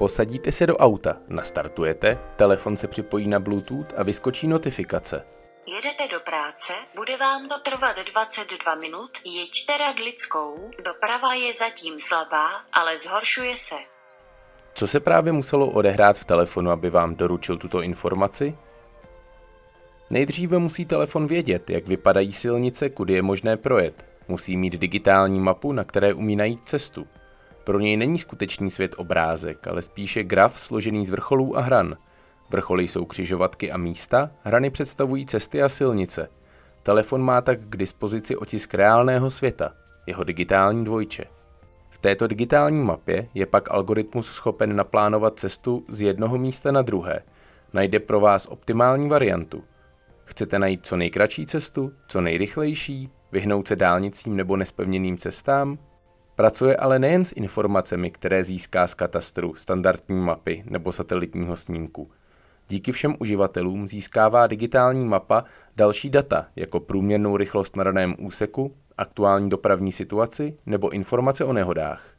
Posadíte se do auta, nastartujete, telefon se připojí na Bluetooth a vyskočí notifikace. Jedete do práce, bude vám to trvat 22 minut, jeďte radlickou, doprava je zatím slabá, ale zhoršuje se. Co se právě muselo odehrát v telefonu, aby vám doručil tuto informaci? Nejdříve musí telefon vědět, jak vypadají silnice, kudy je možné projet. Musí mít digitální mapu, na které umí najít cestu. Pro něj není skutečný svět obrázek, ale spíše graf složený z vrcholů a hran. Vrcholy jsou křižovatky a místa, hrany představují cesty a silnice. Telefon má tak k dispozici otisk reálného světa, jeho digitální dvojče. V této digitální mapě je pak algoritmus schopen naplánovat cestu z jednoho místa na druhé. Najde pro vás optimální variantu. Chcete najít co nejkratší cestu, co nejrychlejší, vyhnout se dálnicím nebo nespevněným cestám? Pracuje ale nejen s informacemi, které získá z katastru, standardní mapy nebo satelitního snímku. Díky všem uživatelům získává digitální mapa další data, jako průměrnou rychlost na daném úseku, aktuální dopravní situaci nebo informace o nehodách.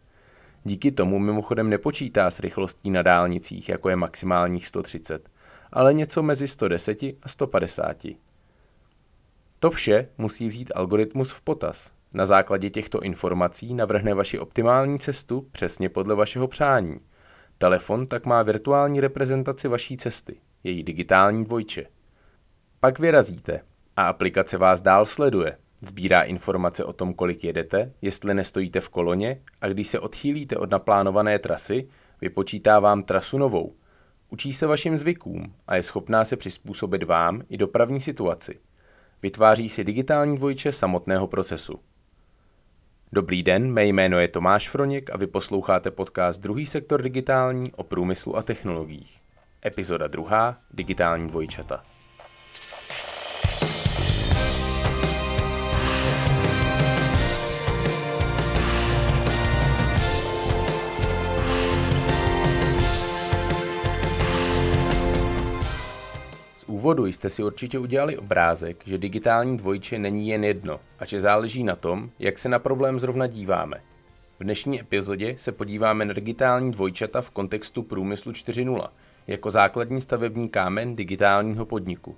Díky tomu mimochodem nepočítá s rychlostí na dálnicích, jako je maximálních 130, ale něco mezi 110 a 150. To vše musí vzít algoritmus v potaz. Na základě těchto informací navrhne vaši optimální cestu přesně podle vašeho přání. Telefon tak má virtuální reprezentaci vaší cesty, její digitální dvojče. Pak vyrazíte a aplikace vás dál sleduje. Sbírá informace o tom, kolik jedete, jestli nestojíte v koloně a když se odchýlíte od naplánované trasy, vypočítá vám trasu novou. Učí se vašim zvykům a je schopná se přizpůsobit vám i dopravní situaci. Vytváří si digitální dvojče samotného procesu. Dobrý den, mé jméno je Tomáš Froněk a vy posloucháte podcast Druhý sektor digitální o průmyslu a technologiích. Epizoda druhá, digitální dvojčata. Úvodu jste si určitě udělali obrázek, že digitální dvojče není jen jedno a že záleží na tom, jak se na problém zrovna díváme. V dnešní epizodě se podíváme na digitální dvojčata v kontextu průmyslu 4.0 jako základní stavební kámen digitálního podniku.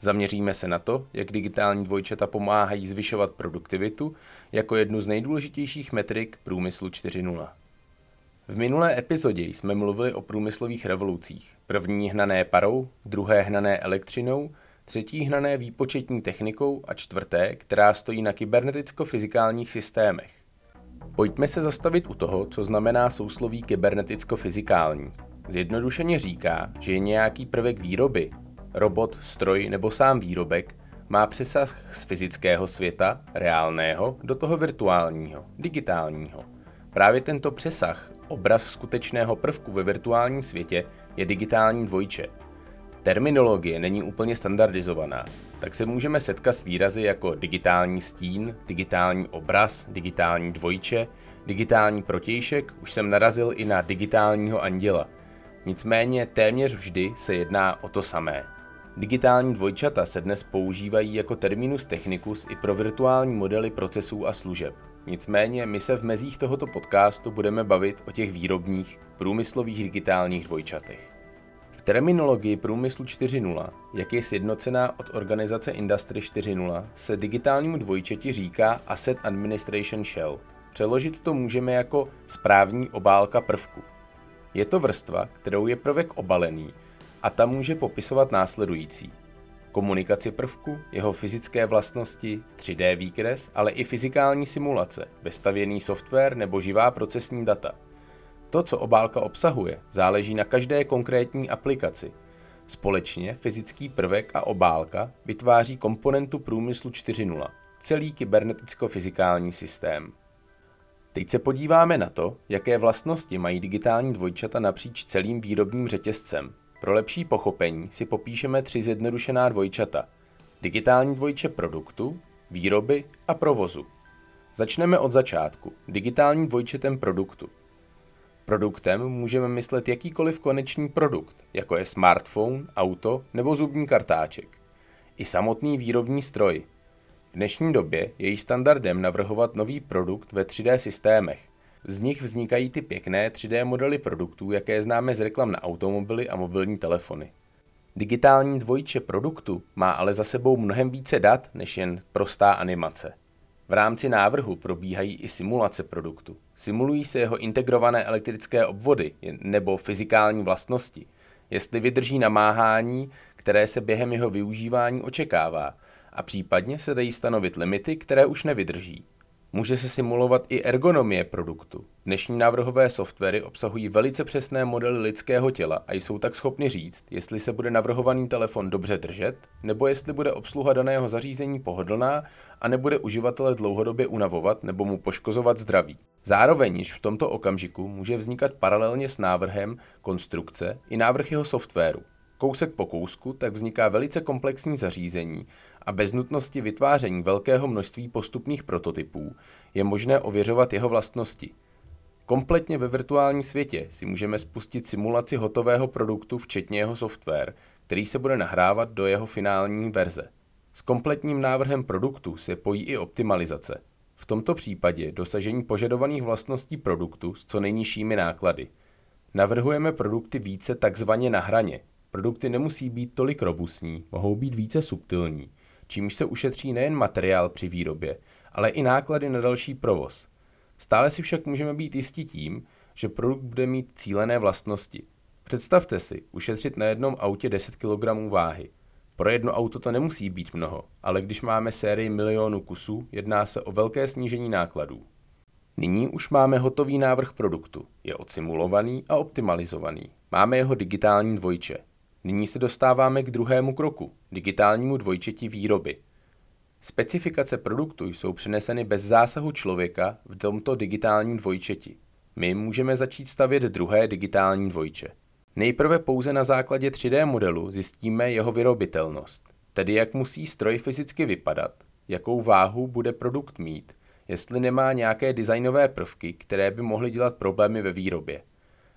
Zaměříme se na to, jak digitální dvojčata pomáhají zvyšovat produktivitu jako jednu z nejdůležitějších metrik průmyslu 4.0. V minulé epizodě jsme mluvili o průmyslových revolucích. První hnané parou, druhé hnané elektřinou, třetí hnané výpočetní technikou a čtvrté, která stojí na kyberneticko-fyzikálních systémech. Pojďme se zastavit u toho, co znamená sousloví kyberneticko-fyzikální. Zjednodušeně říká, že je nějaký prvek výroby, robot, stroj nebo sám výrobek, má přesah z fyzického světa, reálného, do toho virtuálního, digitálního. Právě tento přesah Obraz skutečného prvku ve virtuálním světě je digitální dvojče. Terminologie není úplně standardizovaná, tak se můžeme setkat s výrazy jako digitální stín, digitální obraz, digitální dvojče, digitální protějšek, už jsem narazil i na digitálního anděla. Nicméně téměř vždy se jedná o to samé. Digitální dvojčata se dnes používají jako terminus technicus i pro virtuální modely procesů a služeb. Nicméně my se v mezích tohoto podcastu budeme bavit o těch výrobních, průmyslových digitálních dvojčatech. V terminologii průmyslu 4.0, jak je sjednocená od organizace Industry 4.0, se digitálnímu dvojčeti říká Asset Administration Shell. Přeložit to můžeme jako správní obálka prvku. Je to vrstva, kterou je prvek obalený a ta může popisovat následující – komunikaci prvku, jeho fyzické vlastnosti, 3D výkres, ale i fyzikální simulace, vestavěný software nebo živá procesní data. To, co obálka obsahuje, záleží na každé konkrétní aplikaci. Společně fyzický prvek a obálka vytváří komponentu průmyslu 4.0, celý kyberneticko-fyzikální systém. Teď se podíváme na to, jaké vlastnosti mají digitální dvojčata napříč celým výrobním řetězcem, pro lepší pochopení si popíšeme tři zjednodušená dvojčata. Digitální dvojče produktu, výroby a provozu. Začneme od začátku. Digitální dvojčetem produktu. Produktem můžeme myslet jakýkoliv konečný produkt, jako je smartphone, auto nebo zubní kartáček. I samotný výrobní stroj. V dnešní době je standardem navrhovat nový produkt ve 3D systémech. Z nich vznikají ty pěkné 3D modely produktů, jaké známe z reklam na automobily a mobilní telefony. Digitální dvojče produktu má ale za sebou mnohem více dat než jen prostá animace. V rámci návrhu probíhají i simulace produktu. Simulují se jeho integrované elektrické obvody nebo fyzikální vlastnosti, jestli vydrží namáhání, které se během jeho využívání očekává, a případně se dají stanovit limity, které už nevydrží. Může se simulovat i ergonomie produktu. Dnešní návrhové softwary obsahují velice přesné modely lidského těla a jsou tak schopny říct, jestli se bude navrhovaný telefon dobře držet, nebo jestli bude obsluha daného zařízení pohodlná a nebude uživatele dlouhodobě unavovat nebo mu poškozovat zdraví. Zároveň již v tomto okamžiku může vznikat paralelně s návrhem konstrukce i návrh jeho softwaru. Kousek po kousku tak vzniká velice komplexní zařízení a bez nutnosti vytváření velkého množství postupných prototypů je možné ověřovat jeho vlastnosti. Kompletně ve virtuálním světě si můžeme spustit simulaci hotového produktu včetně jeho software, který se bude nahrávat do jeho finální verze. S kompletním návrhem produktu se pojí i optimalizace. V tomto případě dosažení požadovaných vlastností produktu s co nejnižšími náklady. Navrhujeme produkty více takzvaně na hraně. Produkty nemusí být tolik robustní, mohou být více subtilní čímž se ušetří nejen materiál při výrobě, ale i náklady na další provoz. Stále si však můžeme být jistí tím, že produkt bude mít cílené vlastnosti. Představte si ušetřit na jednom autě 10 kg váhy. Pro jedno auto to nemusí být mnoho, ale když máme sérii milionů kusů, jedná se o velké snížení nákladů. Nyní už máme hotový návrh produktu. Je odsimulovaný a optimalizovaný. Máme jeho digitální dvojče. Nyní se dostáváme k druhému kroku, digitálnímu dvojčetí výroby. Specifikace produktu jsou přeneseny bez zásahu člověka v tomto digitálním dvojčeti. My můžeme začít stavět druhé digitální dvojče. Nejprve pouze na základě 3D modelu zjistíme jeho vyrobitelnost, tedy jak musí stroj fyzicky vypadat, jakou váhu bude produkt mít, jestli nemá nějaké designové prvky, které by mohly dělat problémy ve výrobě.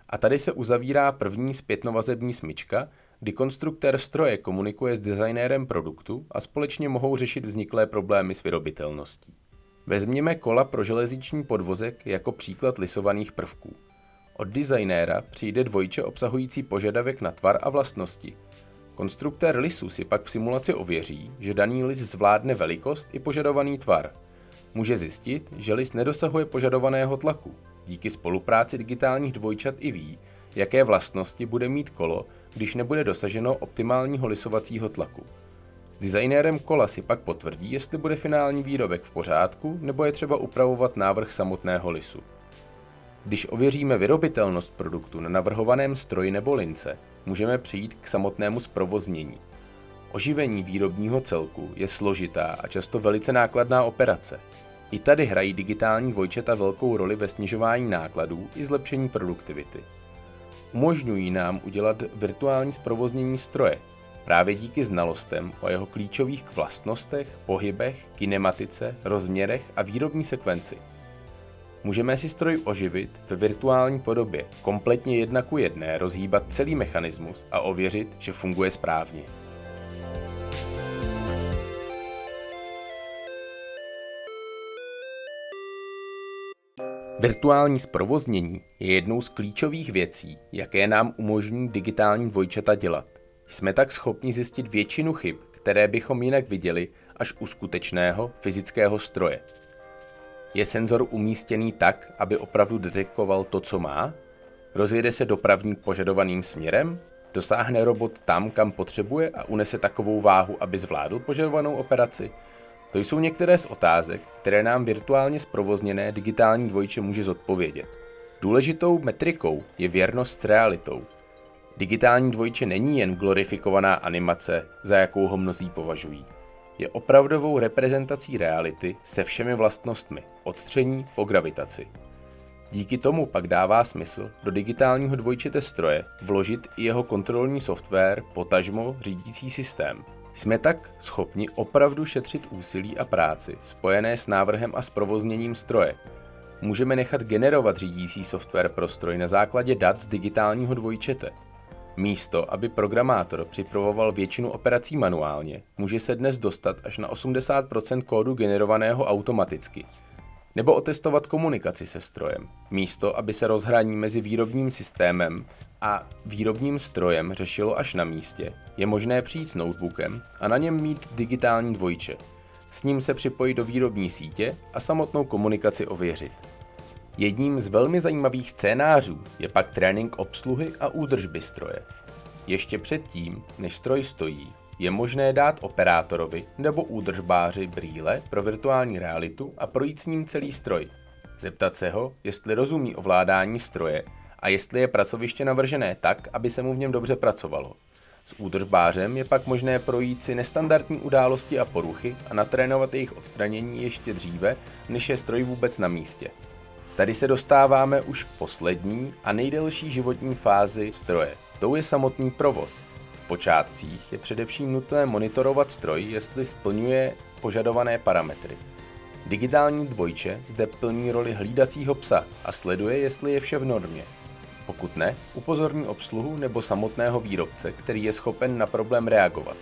A tady se uzavírá první zpětnovazební smyčka, kdy konstruktér stroje komunikuje s designérem produktu a společně mohou řešit vzniklé problémy s vyrobitelností. Vezměme kola pro železniční podvozek jako příklad lisovaných prvků. Od designéra přijde dvojče obsahující požadavek na tvar a vlastnosti. Konstruktér lisu si pak v simulaci ověří, že daný lis zvládne velikost i požadovaný tvar. Může zjistit, že lis nedosahuje požadovaného tlaku. Díky spolupráci digitálních dvojčat i ví, jaké vlastnosti bude mít kolo když nebude dosaženo optimálního lisovacího tlaku. S designérem kola si pak potvrdí, jestli bude finální výrobek v pořádku, nebo je třeba upravovat návrh samotného lisu. Když ověříme vyrobitelnost produktu na navrhovaném stroji nebo lince, můžeme přijít k samotnému zprovoznění. Oživení výrobního celku je složitá a často velice nákladná operace. I tady hrají digitální dvojčata velkou roli ve snižování nákladů i zlepšení produktivity umožňují nám udělat virtuální zprovoznění stroje, právě díky znalostem o jeho klíčových vlastnostech, pohybech, kinematice, rozměrech a výrobní sekvenci. Můžeme si stroj oživit ve virtuální podobě, kompletně jedna ku jedné rozhýbat celý mechanismus a ověřit, že funguje správně. Virtuální zprovoznění je jednou z klíčových věcí, jaké nám umožní digitální dvojčata dělat. Jsme tak schopni zjistit většinu chyb, které bychom jinak viděli až u skutečného fyzického stroje. Je senzor umístěný tak, aby opravdu detekoval to, co má? Rozjede se dopravník požadovaným směrem? Dosáhne robot tam, kam potřebuje a unese takovou váhu, aby zvládl požadovanou operaci? To jsou některé z otázek, které nám virtuálně zprovozněné digitální dvojče může zodpovědět. Důležitou metrikou je věrnost s realitou. Digitální dvojče není jen glorifikovaná animace, za jakou ho mnozí považují. Je opravdovou reprezentací reality se všemi vlastnostmi, od tření po gravitaci. Díky tomu pak dává smysl do digitálního dvojčete stroje vložit i jeho kontrolní software, potažmo řídící systém – jsme tak schopni opravdu šetřit úsilí a práci spojené s návrhem a zprovozněním stroje. Můžeme nechat generovat řídící software pro stroj na základě dat z digitálního dvojčete. Místo, aby programátor připravoval většinu operací manuálně, může se dnes dostat až na 80% kódu generovaného automaticky. nebo otestovat komunikaci se strojem. Místo, aby se rozhraní mezi výrobním systémem a výrobním strojem řešilo až na místě, je možné přijít s notebookem a na něm mít digitální dvojče. S ním se připojit do výrobní sítě a samotnou komunikaci ověřit. Jedním z velmi zajímavých scénářů je pak trénink obsluhy a údržby stroje. Ještě předtím, než stroj stojí, je možné dát operátorovi nebo údržbáři brýle pro virtuální realitu a projít s ním celý stroj. Zeptat se ho, jestli rozumí ovládání stroje a jestli je pracoviště navržené tak, aby se mu v něm dobře pracovalo. S údržbářem je pak možné projít si nestandardní události a poruchy a natrénovat jejich odstranění ještě dříve, než je stroj vůbec na místě. Tady se dostáváme už k poslední a nejdelší životní fázi stroje. Tou je samotný provoz. V počátcích je především nutné monitorovat stroj, jestli splňuje požadované parametry. Digitální dvojče zde plní roli hlídacího psa a sleduje, jestli je vše v normě. Pokud ne, upozorní obsluhu nebo samotného výrobce, který je schopen na problém reagovat.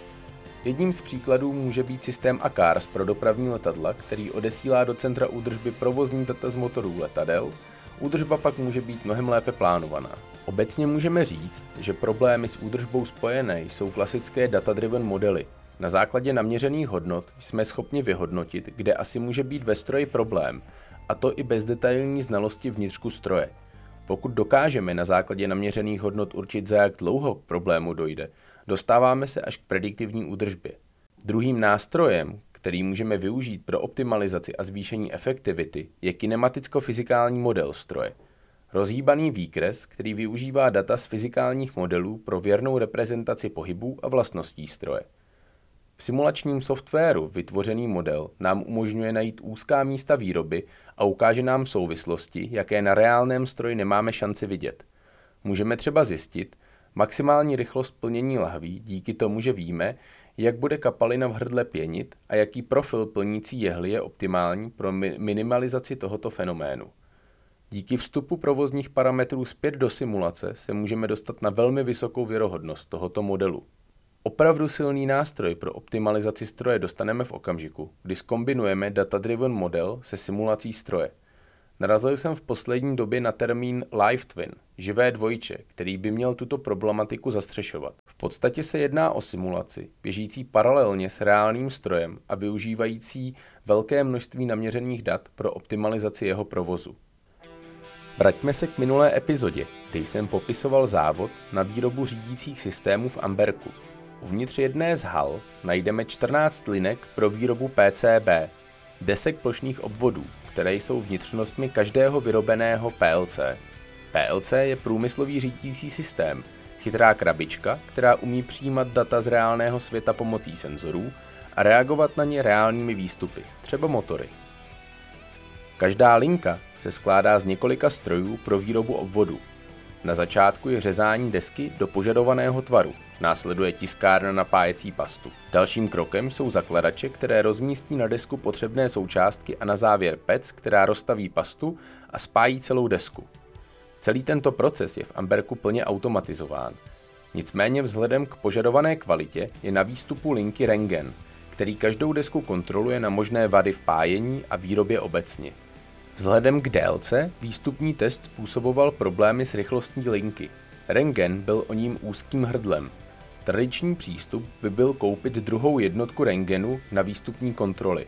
Jedním z příkladů může být systém ACARS pro dopravní letadla, který odesílá do centra údržby provozní data z motorů letadel, údržba pak může být mnohem lépe plánovaná. Obecně můžeme říct, že problémy s údržbou spojené jsou klasické data-driven modely. Na základě naměřených hodnot jsme schopni vyhodnotit, kde asi může být ve stroji problém, a to i bez detailní znalosti vnitřku stroje. Pokud dokážeme na základě naměřených hodnot určit, za jak dlouho k problému dojde, dostáváme se až k prediktivní údržbě. Druhým nástrojem, který můžeme využít pro optimalizaci a zvýšení efektivity, je kinematicko-fyzikální model stroje. Rozhýbaný výkres, který využívá data z fyzikálních modelů pro věrnou reprezentaci pohybů a vlastností stroje. V simulačním softwaru vytvořený model nám umožňuje najít úzká místa výroby a ukáže nám souvislosti, jaké na reálném stroji nemáme šanci vidět. Můžeme třeba zjistit, maximální rychlost plnění lahví díky tomu, že víme, jak bude kapalina v hrdle pěnit a jaký profil plnící jehly je optimální pro minimalizaci tohoto fenoménu. Díky vstupu provozních parametrů zpět do simulace se můžeme dostat na velmi vysokou věrohodnost tohoto modelu. Opravdu silný nástroj pro optimalizaci stroje dostaneme v okamžiku, kdy skombinujeme data-driven model se simulací stroje. Narazil jsem v poslední době na termín Live Twin, živé dvojče, který by měl tuto problematiku zastřešovat. V podstatě se jedná o simulaci, běžící paralelně s reálným strojem a využívající velké množství naměřených dat pro optimalizaci jeho provozu. Vraťme se k minulé epizodě, kde jsem popisoval závod na výrobu řídících systémů v Amberku. Uvnitř jedné z hal najdeme 14 linek pro výrobu PCB, desek plošných obvodů, které jsou vnitřnostmi každého vyrobeného PLC. PLC je průmyslový řídící systém, chytrá krabička, která umí přijímat data z reálného světa pomocí senzorů a reagovat na ně reálnými výstupy, třeba motory. Každá linka se skládá z několika strojů pro výrobu obvodu. Na začátku je řezání desky do požadovaného tvaru, následuje tiskárna napájecí pastu. Dalším krokem jsou zakladače, které rozmístí na desku potřebné součástky a na závěr pec, která rozstaví pastu a spájí celou desku. Celý tento proces je v Amberku plně automatizován. Nicméně vzhledem k požadované kvalitě je na výstupu linky Rengen, který každou desku kontroluje na možné vady v pájení a výrobě obecně. Vzhledem k délce výstupní test způsoboval problémy s rychlostní linky. Rengen byl o ním úzkým hrdlem. Tradiční přístup by byl koupit druhou jednotku rengenu na výstupní kontroly.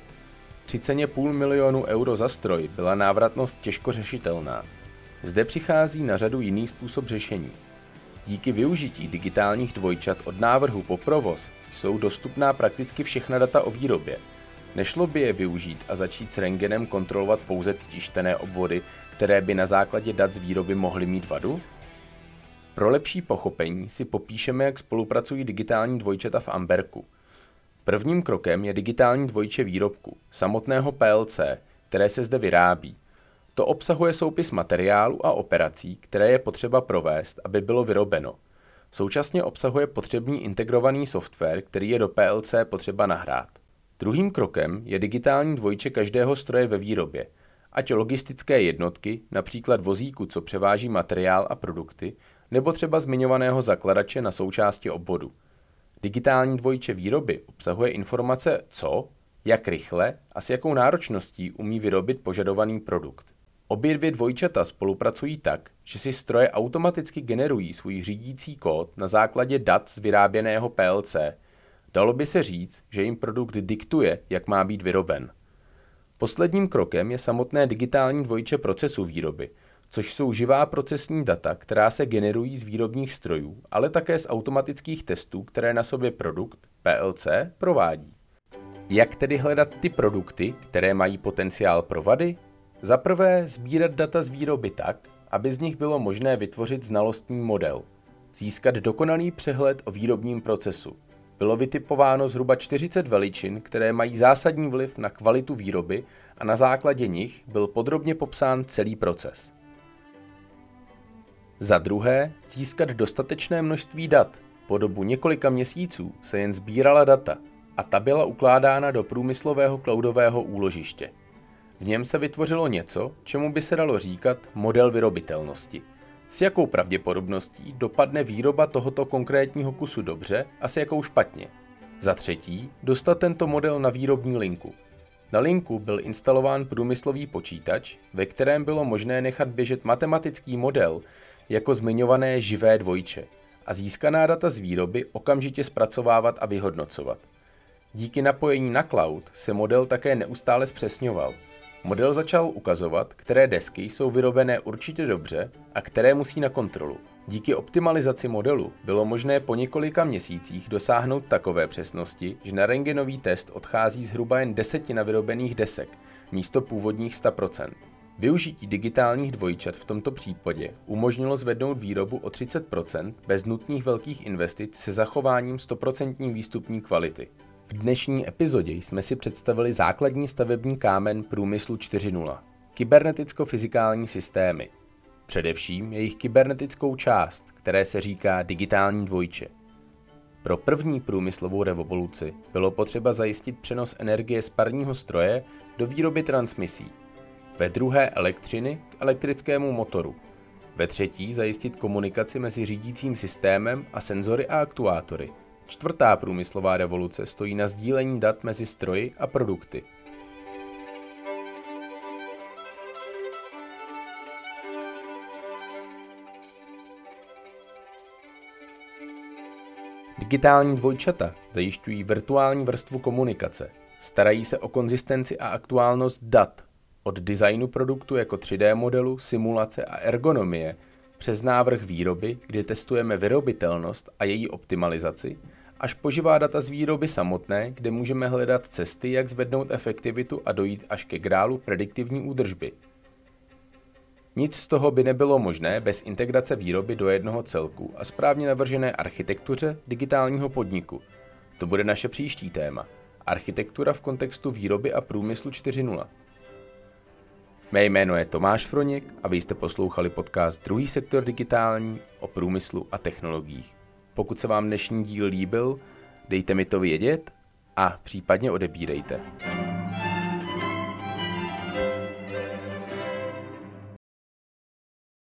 Při ceně půl milionu euro za stroj byla návratnost těžko řešitelná. Zde přichází na řadu jiný způsob řešení. Díky využití digitálních dvojčat od návrhu po provoz jsou dostupná prakticky všechna data o výrobě, Nešlo by je využít a začít s rengenem kontrolovat pouze tištené obvody, které by na základě dat z výroby mohly mít vadu? Pro lepší pochopení si popíšeme, jak spolupracují digitální dvojčata v Amberku. Prvním krokem je digitální dvojče výrobku, samotného PLC, které se zde vyrábí. To obsahuje soupis materiálu a operací, které je potřeba provést, aby bylo vyrobeno. Současně obsahuje potřebný integrovaný software, který je do PLC potřeba nahrát. Druhým krokem je digitální dvojče každého stroje ve výrobě, ať logistické jednotky, například vozíku, co převáží materiál a produkty, nebo třeba zmiňovaného zakladače na součásti obvodu. Digitální dvojče výroby obsahuje informace co, jak rychle a s jakou náročností umí vyrobit požadovaný produkt. Obě dvě dvojčata spolupracují tak, že si stroje automaticky generují svůj řídící kód na základě dat z vyráběného PLC. Dalo by se říct, že jim produkt diktuje, jak má být vyroben. Posledním krokem je samotné digitální dvojče procesu výroby, což jsou živá procesní data, která se generují z výrobních strojů, ale také z automatických testů, které na sobě produkt, PLC, provádí. Jak tedy hledat ty produkty, které mají potenciál pro vady? Za prvé sbírat data z výroby tak, aby z nich bylo možné vytvořit znalostní model, získat dokonalý přehled o výrobním procesu. Bylo vytipováno zhruba 40 veličin, které mají zásadní vliv na kvalitu výroby a na základě nich byl podrobně popsán celý proces. Za druhé, získat dostatečné množství dat. Po dobu několika měsíců se jen sbírala data a ta byla ukládána do průmyslového cloudového úložiště. V něm se vytvořilo něco, čemu by se dalo říkat model vyrobitelnosti. S jakou pravděpodobností dopadne výroba tohoto konkrétního kusu dobře a s jakou špatně. Za třetí, dostat tento model na výrobní linku. Na linku byl instalován průmyslový počítač, ve kterém bylo možné nechat běžet matematický model jako zmiňované živé dvojče a získaná data z výroby okamžitě zpracovávat a vyhodnocovat. Díky napojení na cloud se model také neustále zpřesňoval – Model začal ukazovat, které desky jsou vyrobené určitě dobře a které musí na kontrolu. Díky optimalizaci modelu bylo možné po několika měsících dosáhnout takové přesnosti, že na rengenový test odchází zhruba jen desetina vyrobených desek místo původních 100%. Využití digitálních dvojčat v tomto případě umožnilo zvednout výrobu o 30% bez nutných velkých investic se zachováním 100% výstupní kvality. V dnešní epizodě jsme si představili základní stavební kámen průmyslu 4.0 kyberneticko-fyzikální systémy. Především jejich kybernetickou část, které se říká digitální dvojče. Pro první průmyslovou revoluci bylo potřeba zajistit přenos energie z parního stroje do výroby transmisí, ve druhé elektřiny k elektrickému motoru, ve třetí zajistit komunikaci mezi řídícím systémem a senzory a aktuátory – Čtvrtá průmyslová revoluce stojí na sdílení dat mezi stroji a produkty. Digitální dvojčata zajišťují virtuální vrstvu komunikace. Starají se o konzistenci a aktuálnost dat, od designu produktu jako 3D modelu, simulace a ergonomie, přes návrh výroby, kdy testujeme vyrobitelnost a její optimalizaci, až po živá data z výroby samotné, kde můžeme hledat cesty, jak zvednout efektivitu a dojít až ke grálu prediktivní údržby. Nic z toho by nebylo možné bez integrace výroby do jednoho celku a správně navržené architektuře digitálního podniku. To bude naše příští téma. Architektura v kontextu výroby a průmyslu 4.0. Mé jméno je Tomáš Froněk a vy jste poslouchali podcast Druhý sektor digitální o průmyslu a technologiích. Pokud se vám dnešní díl líbil, dejte mi to vědět a případně odebírejte.